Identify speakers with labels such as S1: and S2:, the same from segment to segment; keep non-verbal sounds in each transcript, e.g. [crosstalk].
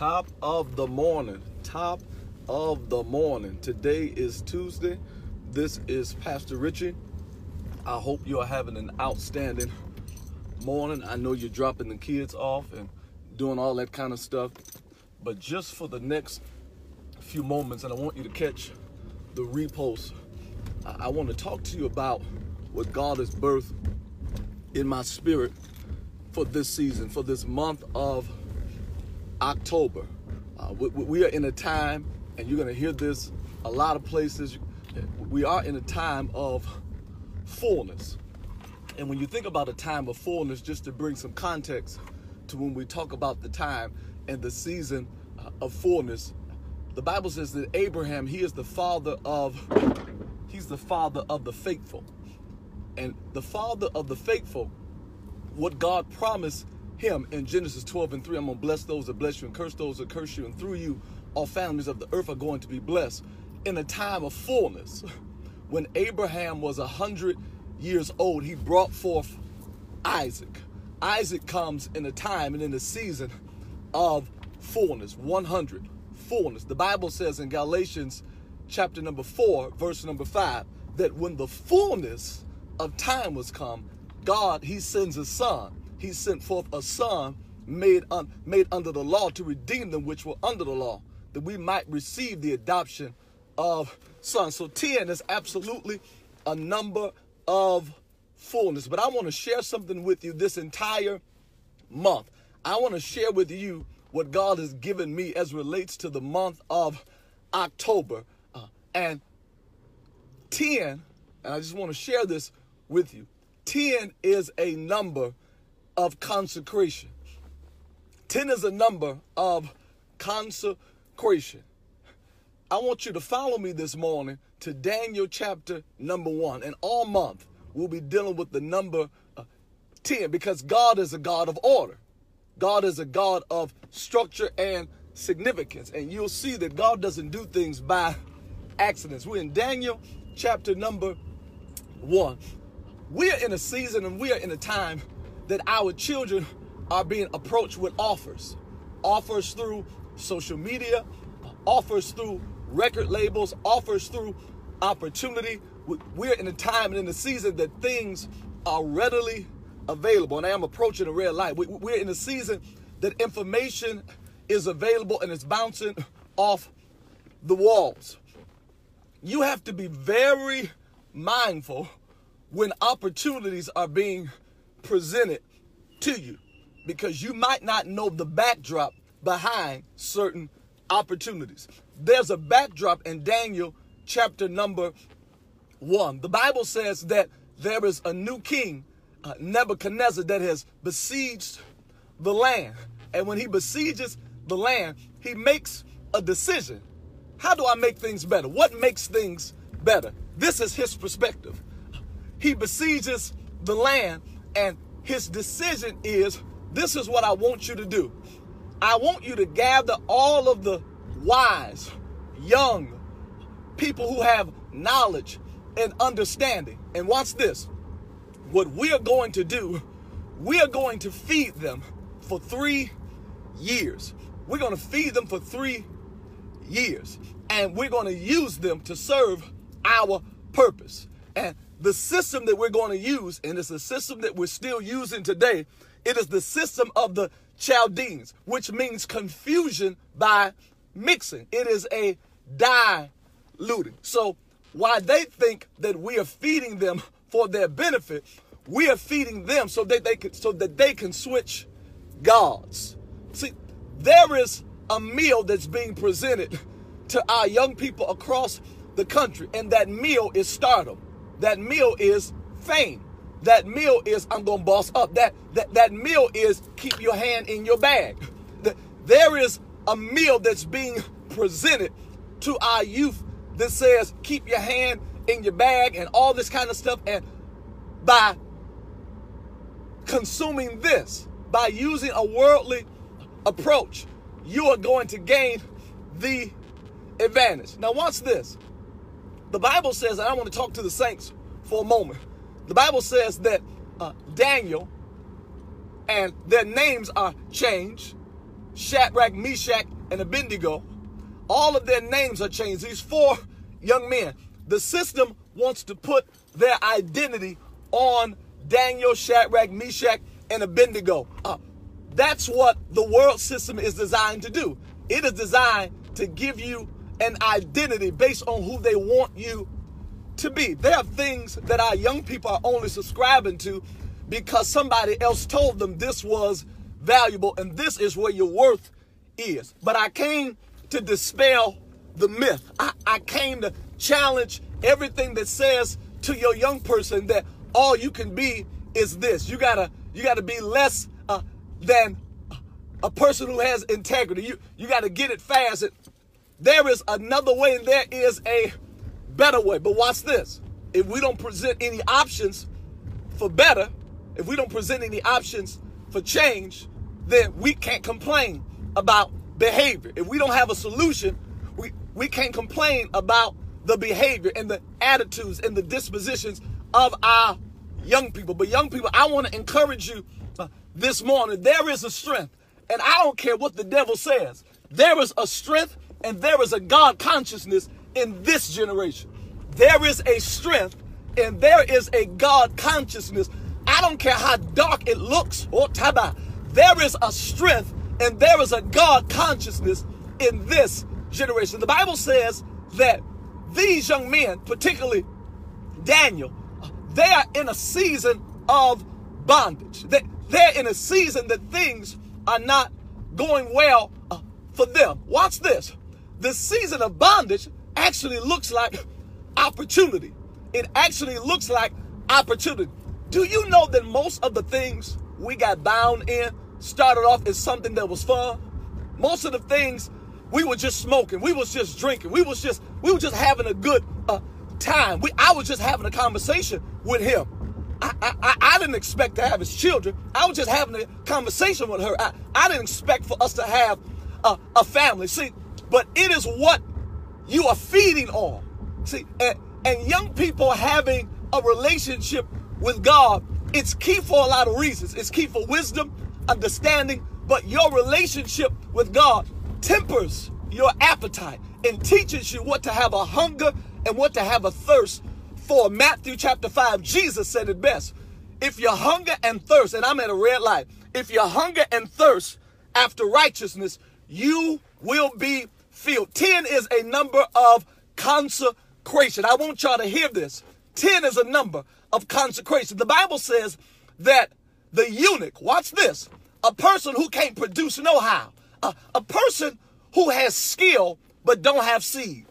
S1: Top of the morning. Top of the morning. Today is Tuesday. This is Pastor Richie. I hope you are having an outstanding morning. I know you're dropping the kids off and doing all that kind of stuff. But just for the next few moments, and I want you to catch the repost, I, I want to talk to you about what God has birthed in my spirit for this season, for this month of October. Uh, we, we, are in a time, and you're going to hear this a lot of places. We are in a time of fullness. And when you think about a time of fullness, just to bring some context to when we talk about the time and the season uh, of fullness, the Bible says that Abraham, he is the father of, he's the father of the faithful. And the father of the faithful, what God promised him in Genesis 12 and 3. I'm going to bless those that bless you and curse those that curse you. And through you, all families of the earth are going to be blessed. In a time of fullness, [laughs] when Abraham was 100 years old, he brought forth Isaac. Isaac comes in a time and in a season of fullness, 100, fullness. The Bible says in Galatians chapter number 4, verse number 5, that when the fullness of time was come, God, he sends a son he sent forth a son made, un, made under the law to redeem them which were under the law, that we might receive the adoption of sons. So 10 is absolutely a number of fullness. But I want to share something with you this entire month. I want to share with you what God has given me as relates to the month of October. Uh, and 10, and I just want to share this with you 10 is a number of consecration. 10 is a number of consecration. I want you to follow me this morning to Daniel chapter number one. And all month, we'll be dealing with the number uh, 10 because God is a God of order. God is a God of structure and significance. And you'll see that God doesn't do things by accidents. We're in Daniel chapter number one. We are in a season and we are in a time that our children are being approached with offers. Offers through social media, offers through record labels, offers through opportunity. We're in a time and in a season that things are readily available. And I am approaching a red light. We're in a season that information is available and it's bouncing off the walls. You have to be very mindful when opportunities are being presented to you because you might not know the backdrop behind certain opportunities. There's a backdrop in Daniel chapter number one. The Bible says that there is a new king, uh, Nebuchadnezzar, that has besieged the land. And when he besieges the land, he makes a decision. How do I make things better? What makes things better? This is his perspective. He besieges the land and his decision is this is what I want you to do. I want you to gather all of the wise, young people who have knowledge and understanding. And watch this. What we are going to do, we are going to feed them for three years. We're going to feed them for three years. And we're going to use them to serve our purpose. And the system that we're going to use, and it's a system that we're still using today, it is the system of the Chaldeans, which means confusion by mixing. It is a diluting. So while they think that we are feeding them for their benefit, we are feeding them so that they can so that they can switch gods. See, there is a meal that's being presented to our young people across the country, and that meal is stardom. That meal is fame. That meal is I'm gonna boss up. That that that meal is keep your hand in your bag. [laughs] There is a meal that's being presented to our youth that says keep your hand in your bag and all this kind of stuff. And by consuming this, by using a worldly approach, you are going to gain the advantage. Now, watch this. The Bible says, and I want to talk to the saints for a moment. The Bible says that uh, Daniel and their names are changed Shadrach, Meshach, and Abednego, all of their names are changed. These four young men. The system wants to put their identity on Daniel, Shadrach, Meshach, and Abednego. Uh, that's what the world system is designed to do. It is designed to give you an identity based on who they want you to be. There are things that our young people are only subscribing to because somebody else told them this was valuable and this is where your worth is. But I came to dispel the myth. I, I came to challenge everything that says to your young person that all you can be is this. You gotta you gotta be less uh, than a person who has integrity. You you gotta get it fast. There is another way, and there is a better way. But watch this. If we don't present any options for better, if we don't present any options for change, then we can't complain about behavior. If we don't have a solution, we, we can't complain about the behavior and the attitudes and the dispositions of our young people. But young people, I want to encourage you uh, this morning. There is a strength, and I don't care what the devil says. There is a strength and there is a God consciousness in this generation. There is a strength and there is a God consciousness. I don't care how dark it looks or taba. There is a strength and there is a God consciousness in this generation. The Bible says that these young men, particularly Daniel, they are in a season of bondage. They, they're in a season that things are not going well uh, for them. Watch this. The season of bondage actually looks like opportunity. It actually looks like opportunity. Do you know that most of the things we got bound in started off as something that was fun? Most of the things we were just smoking, we was just drinking, we was just we were just having a good uh, time. We, I was just having a conversation with him. I, I, I didn't expect to have his children. I was just having a conversation with her. I, I didn't expect for us to have a, a family. See, but it is what you are feeding on. See, and, and young people having a relationship with God, it's key for a lot of reasons. It's key for wisdom, understanding, but your relationship with God tempers your appetite and teaches you what to have a hunger and what to have a thirst for. Matthew chapter 5, Jesus said it best. If you hunger and thirst, and I'm at a red light, if you hunger and thirst after righteousness, you will be filled. 10 is a number of consecration. I want y'all to hear this. 10 is a number of consecration. The Bible says that the eunuch, watch this, a person who can't produce know how, a, a person who has skill but don't have seed.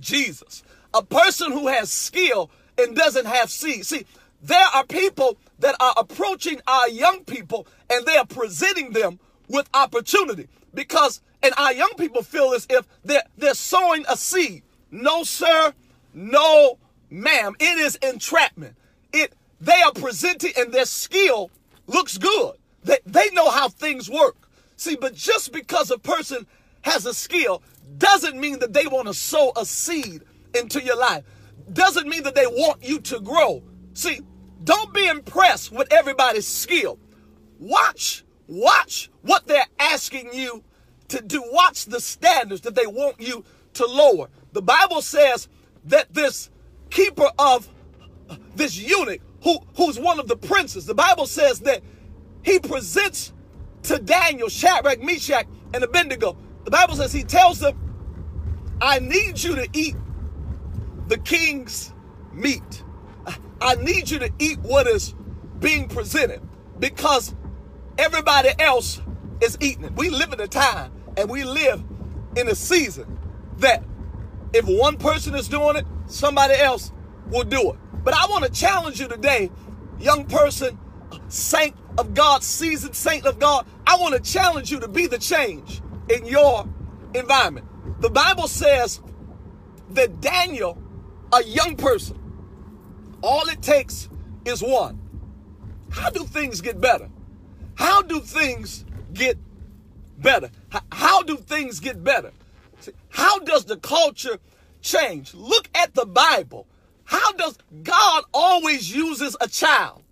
S1: Jesus. A person who has skill and doesn't have seed. See, there are people that are approaching our young people and they are presenting them with opportunity because and our young people feel as if they're, they're sowing a seed. No, sir. No, ma'am. It is entrapment. It they are presenting and their skill looks good. They, they know how things work. See, but just because a person has a skill doesn't mean that they want to sow a seed into your life. Doesn't mean that they want you to grow. See, don't be impressed with everybody's skill. Watch, watch what they're asking you to do. Watch the standards that they want you to lower. The Bible says that this keeper of this eunuch, who, who's one of the princes, the Bible says that he presents to Daniel, Shadrach, Meshach, and Abednego. The Bible says he tells them, I need you to eat the king's meat. I need you to eat what is being presented because everybody else is eating it. We live in a time and we live in a season that if one person is doing it, somebody else will do it. But I want to challenge you today, young person, saint of God, seasoned saint of God. I want to challenge you to be the change in your environment. The Bible says that Daniel, a young person, all it takes is one. How do things get better? How do things get better? How do things get better? How does the culture change? Look at the Bible. How does God always uses a child?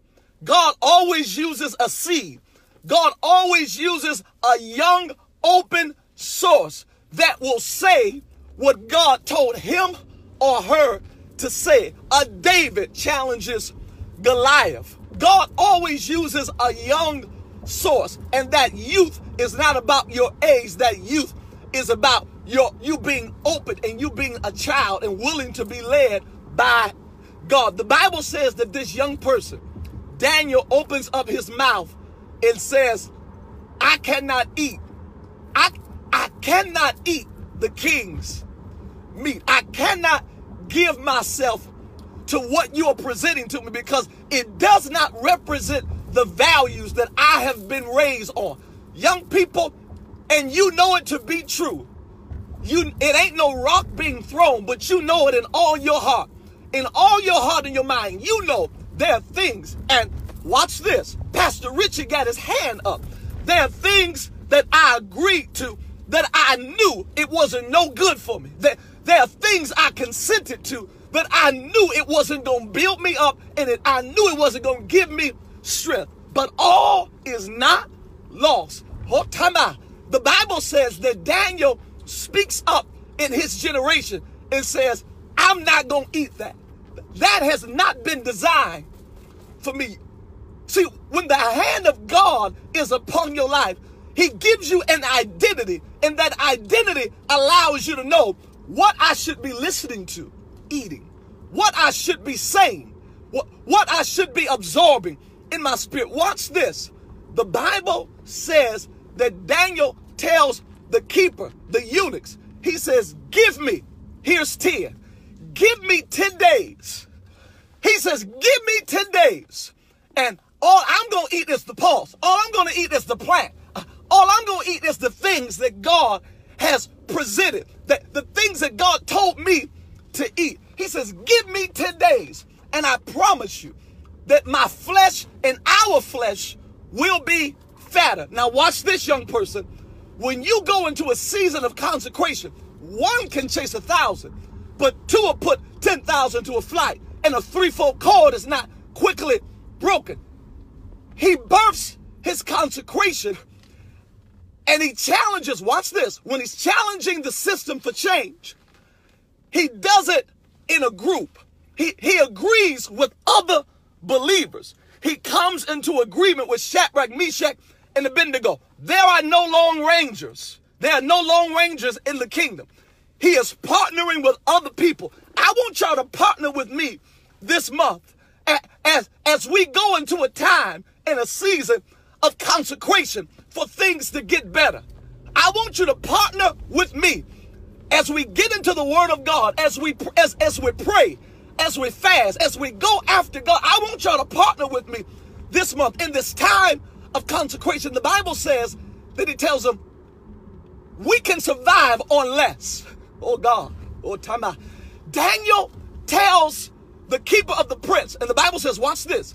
S1: God always uses a seed. God always uses a young, open source that will say what God told him or her to say. A David challenges Goliath. God always uses a young source, and that youth is not about your age. That youth is about your you being open and you being a child and willing to be led by God. The Bible says that this young person, Daniel, opens up his mouth and says, "I cannot eat. I I cannot eat the king's meat. I cannot give myself to what you are presenting to me because it does not represent the values that I have been raised on. Young people, and you know it to be true. You it ain't no rock being thrown, but you know it in all your heart. In all your heart and your mind, you know there are things, and watch this. Pastor Richard got his hand up. There are things that I agreed to that I knew it wasn't no good for me. That there are things I consented to that I knew it wasn't to build me up and it, I knew it wasn't to give me strength. But all is not lost. The Bible says that Daniel speaks up in his generation and says, I'm not going to eat that. That has not been designed for me. See, when the hand of God is upon your life, he gives you an identity, and that identity allows you to know what I should be listening to, eating, what I should be saying, what, what I should be absorbing in my spirit. Watch this. The Bible says that Daniel tells the keeper, the eunuchs, he says, Give me, here's 10, give me 10 days. He says, Give me 10 days. And all I'm going to eat is the pulse. All I'm going to eat is the plant. All I'm going to eat is the things that God has presented, that the things that God told me to eat. He says, Give me 10 days, and I promise you that my flesh and our flesh will be fatter. Now, watch this, young person. When you go into a season of consecration, one can chase a thousand, but two will put 10,000 to a flight, and a threefold cord is not quickly broken. He births his consecration and he challenges, watch this, when he's challenging the system for change, he does it in a group. He, he agrees with other believers. He comes into agreement with Shadrach, Meshach, and Abednego. There are no long rangers. There are no long rangers in the kingdom. He is partnering with other people. I want y'all to partner with me this month as, as we go into a time and a season of consecration for things to get better. I want you to partner with me as we get into the word of God, as we as, as we pray, as we fast, as we go after God. I want y'all to partner with me this month in this time of consecration. The Bible says that it tells them we can survive on less. Oh God. Oh time out. Daniel tells the keeper of the prince, and the Bible says, watch this,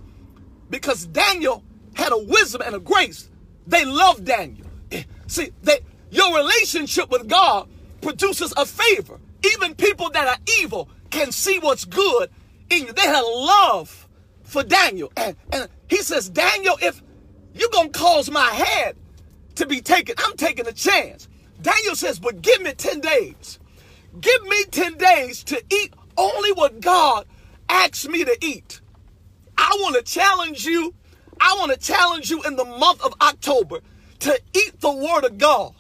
S1: because Daniel had a wisdom and a grace. They loved Daniel. Eh, see, they, your relationship with God produces a favor. Even people that are evil can see what's good in you. They had love for Daniel. And, and he says, Daniel, if you're going to cause my head to be taken, I'm taking a chance. Daniel says, but give me 10 days. Give me 10 days to eat only what God asks me to eat. I want to challenge you I want to challenge you in the month of October to eat the Word of God,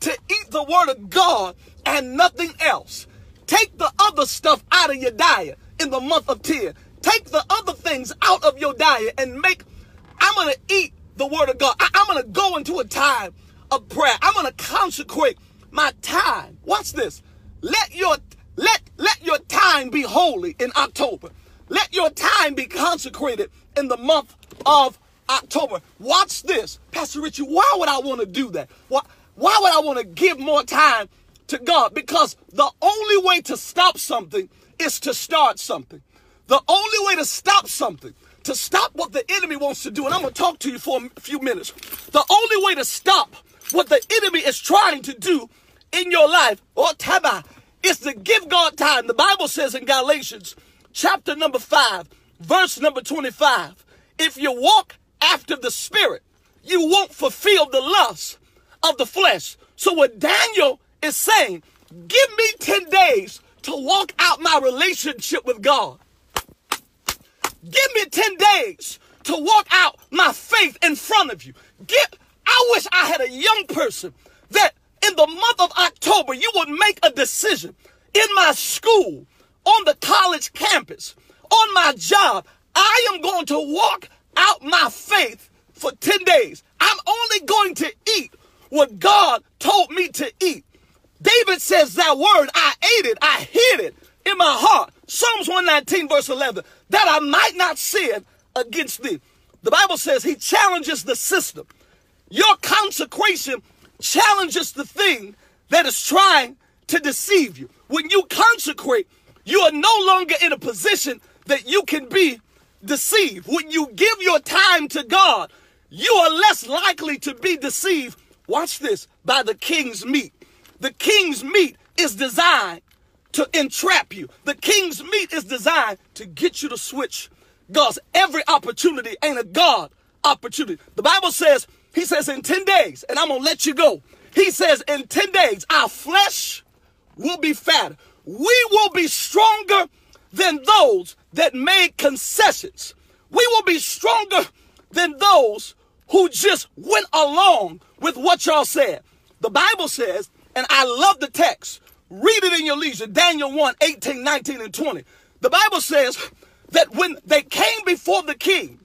S1: to eat the Word of God and nothing else. Take the other stuff out of your diet in the month of 10. Take the other things out of your diet and make, I'm going to eat the Word of God. I, am going to go into a time of prayer. I'm going to consecrate my time. Watch this. Let your let let your time be holy in October. Let your time be consecrated in the month of October. Watch this. Pastor Richie, why would I want to do that? Why, why would I want to give more time to God? Because the only way to stop something is to start something. The only way to stop something, to stop what the enemy wants to do, and I'm going to talk to you for a few minutes. The only way to stop what the enemy is trying to do in your life, or taba, is to give God time. The Bible says in Galatians chapter number 5, verse number 25, if you walk after the Spirit, you won't fulfill the lust of the flesh. So what Daniel is saying, give me 10 days to walk out my relationship with God. Give me 10 days to walk out my faith in front of you. Get, I wish I had a young person that in the month of October you would make a decision in my school, on the college campus, on my job. I am going to walk out my faith for 10 days. I'm only going to eat what God told me to eat. David says that word, I ate it, I hid it in my heart. Psalms 119, verse 11, that I might not sin against thee. The Bible says he challenges the system. Your consecration challenges the thing that is trying to deceive you. When you consecrate, you are no longer in a position that you can be deceived. When you give your time to God, you are less likely to be deceived. Watch this by the king's meat. The king's meat is designed to entrap you. The king's meat is designed to get you to switch. God's every opportunity ain't a God opportunity. The Bible says, He says, in 10 days, and I'm gonna let you go. He says, in 10 days, our flesh will be fat. We will be stronger than those that made concessions. We will be stronger than those who just went along with what y'all said. The Bible says, and I love the text, read it in your leisure, Daniel 1 18, 19, and 20. The Bible says that when they came before the king,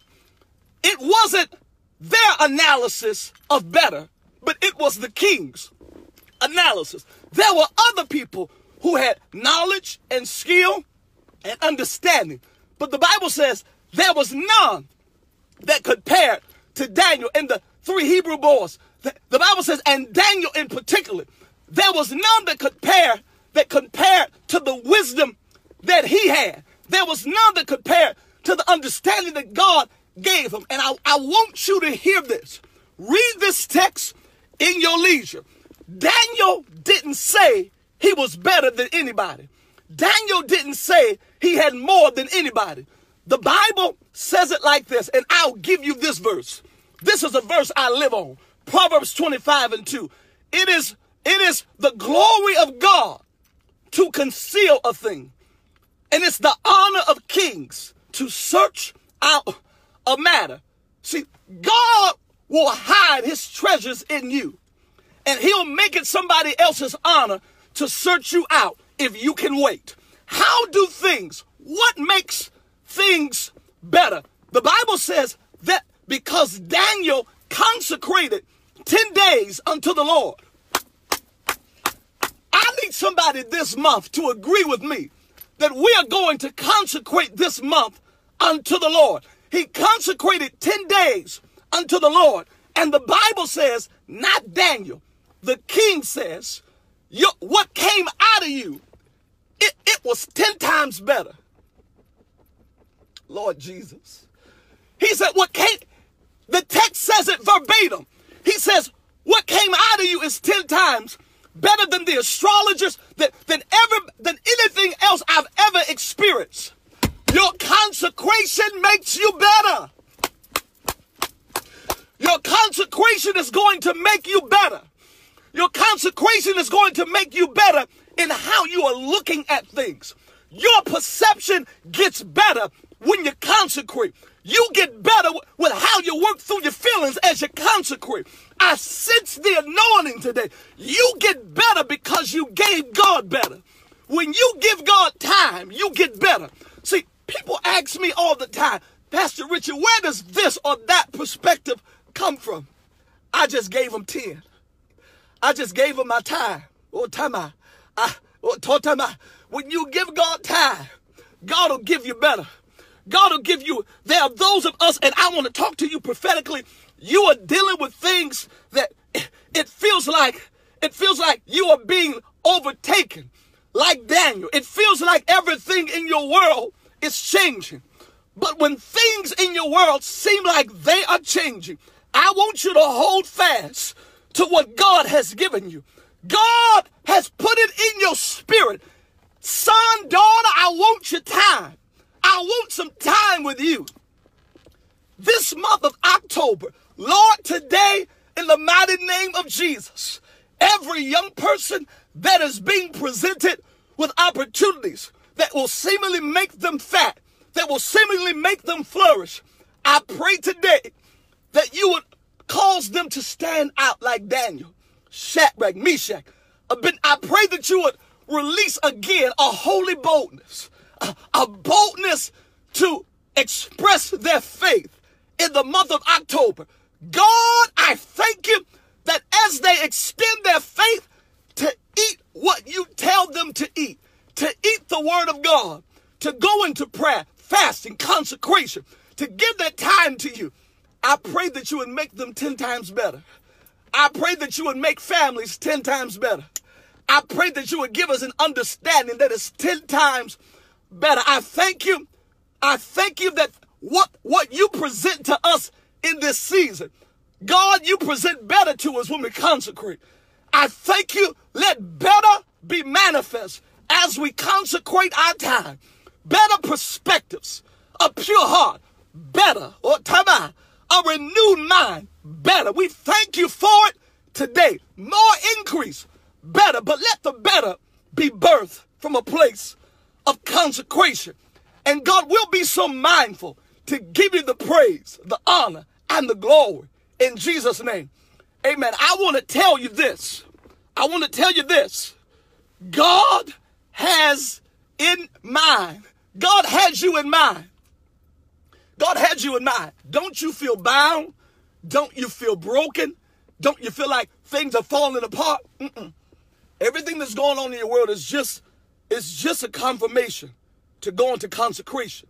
S1: it wasn't their analysis of better, but it was the king's analysis. There were other people who had knowledge and skill and understanding. But the Bible says there was none that compared to Daniel and the three Hebrew boys. The, Bible says, and Daniel in particular, there was none that compared that compared to the wisdom that he had. There was none that compared to the understanding that God gave him. And I, I want you to hear this. Read this text in your leisure. Daniel didn't say he was better than anybody. Daniel didn't say he had more than anybody. The Bible says it like this, and I'll give you this verse. This is a verse I live on. Proverbs 25 and 2. It is, it is the glory of God to conceal a thing. And it's the honor of kings to search out a matter. See, God will hide his treasures in you. And he'll make it somebody else's honor to search you out if you can wait. How do things, what makes things better? The Bible says that because Daniel consecrated 10 days unto the Lord. Need somebody this month to agree with me that we are going to consecrate this month unto the Lord. He consecrated 10 days unto the Lord. And the Bible says, not Daniel, the king says, what came out of you, it, it was 10 times better. Lord Jesus. He said, what came, the text says it verbatim. He says, what came out of you is 10 times better than the astrologers, than, than ever, than anything else I've ever experienced. Your consecration makes you better. Your consecration is going to make you better. Your consecration is going to make you better in how you are looking at things. Your perception gets better when you consecrate. You get better with how you work through your feelings as you consecrate. I sense the anointing today. You get better because you gave God better. When you give God time, you get better. See, people ask me all the time, Pastor Richard, where does this or that perspective come from? I just gave them 10. I just gave him my time. Oh, time I, I oh, time I. When you give God time, God will give you better. God will give you. There are those of us, and I want to talk to you prophetically. You are dealing with things that it feels like it feels like you are being overtaken, like Daniel. It feels like everything in your world is changing. But when things in your world seem like they are changing, I want you to hold fast to what God has given you. God has put it in your spirit. Son, daughter, I want your time. I want some time with you. This month of October, Lord, today, in the mighty name of Jesus, every young person that is being presented with opportunities that will seemingly make them fat, that will seemingly make them flourish, I pray today that you would cause them to stand out like Daniel, Shadrach, Meshach. I pray that you would release again a holy boldness, a, a boldness to express their faith in the month of October. God, I thank you that as they extend their faith to eat what you tell them to eat, to eat the word of God, to go into prayer, fasting, consecration, to give that time to you, I pray that you would make them 10 times better. I pray that you would make families 10 times better. I pray that you would give us an understanding that is 10 times better. I thank you. I thank you that what, what you present to us in this season, God, you present better to us when we consecrate. I thank you. Let better be manifest as we consecrate our time. Better perspectives, a pure heart, better, or tama, a renewed mind, better. We thank you for it today. More increase, better, but let the better be birthed from a place of consecration. And God will be so mindful to give you the praise, the honor, and the glory in Jesus' name. Amen. I want to tell you this. I want to tell you this. God has in mind, God has you in mind. God has you in mind. Don't you feel bound? Don't you feel broken? Don't you feel like things are falling apart? Mm-mm. Everything that's going on in your world is just it's just a confirmation to go into consecration.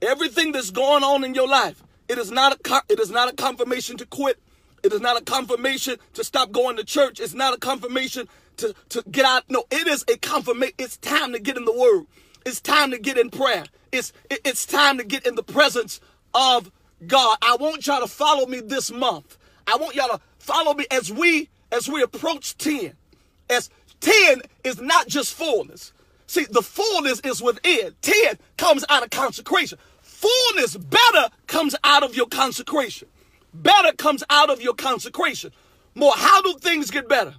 S1: Everything that's going on in your life, it is not a it is not a confirmation to quit. It is not a confirmation to stop going to church. It's not a confirmation to, to get out. No, it is a confirmation. It's time to get in the word. It's time to get in prayer. It's it, it's time to get in the presence of God. I want y'all to follow me this month. I want y'all to follow me as we as we approach 10. As 10 is not just fullness. See, the fullness is within. 10 comes out of consecration. Fullness better comes out of your consecration. Better comes out of your consecration. More, how do things get better?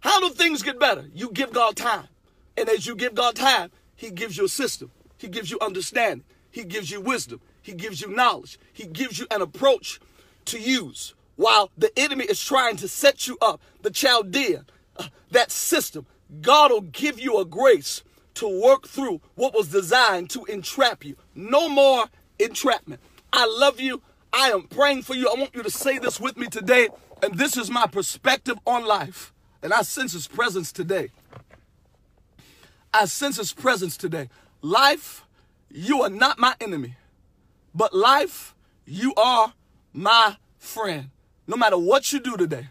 S1: How do things get better? You give God time. And as you give God time, He gives you a system. He gives you understanding. He gives you wisdom. He gives you knowledge. He gives you an approach to use while the enemy is trying to set you up. The Chaldean, uh, that system, God will give you a grace to work through what was designed to entrap you. No more entrapment. I love you. I am praying for you. I want you to say this with me today. And this is my perspective on life. And I sense his presence today. I sense his presence today. Life, you are not my enemy. But life, you are my friend. No matter what you do today,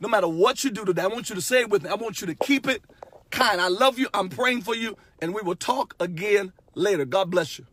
S1: no matter what you do today, I want you to say it with me. I want you to keep it kind. I love you. I'm praying for you. And we will talk again later. God bless you.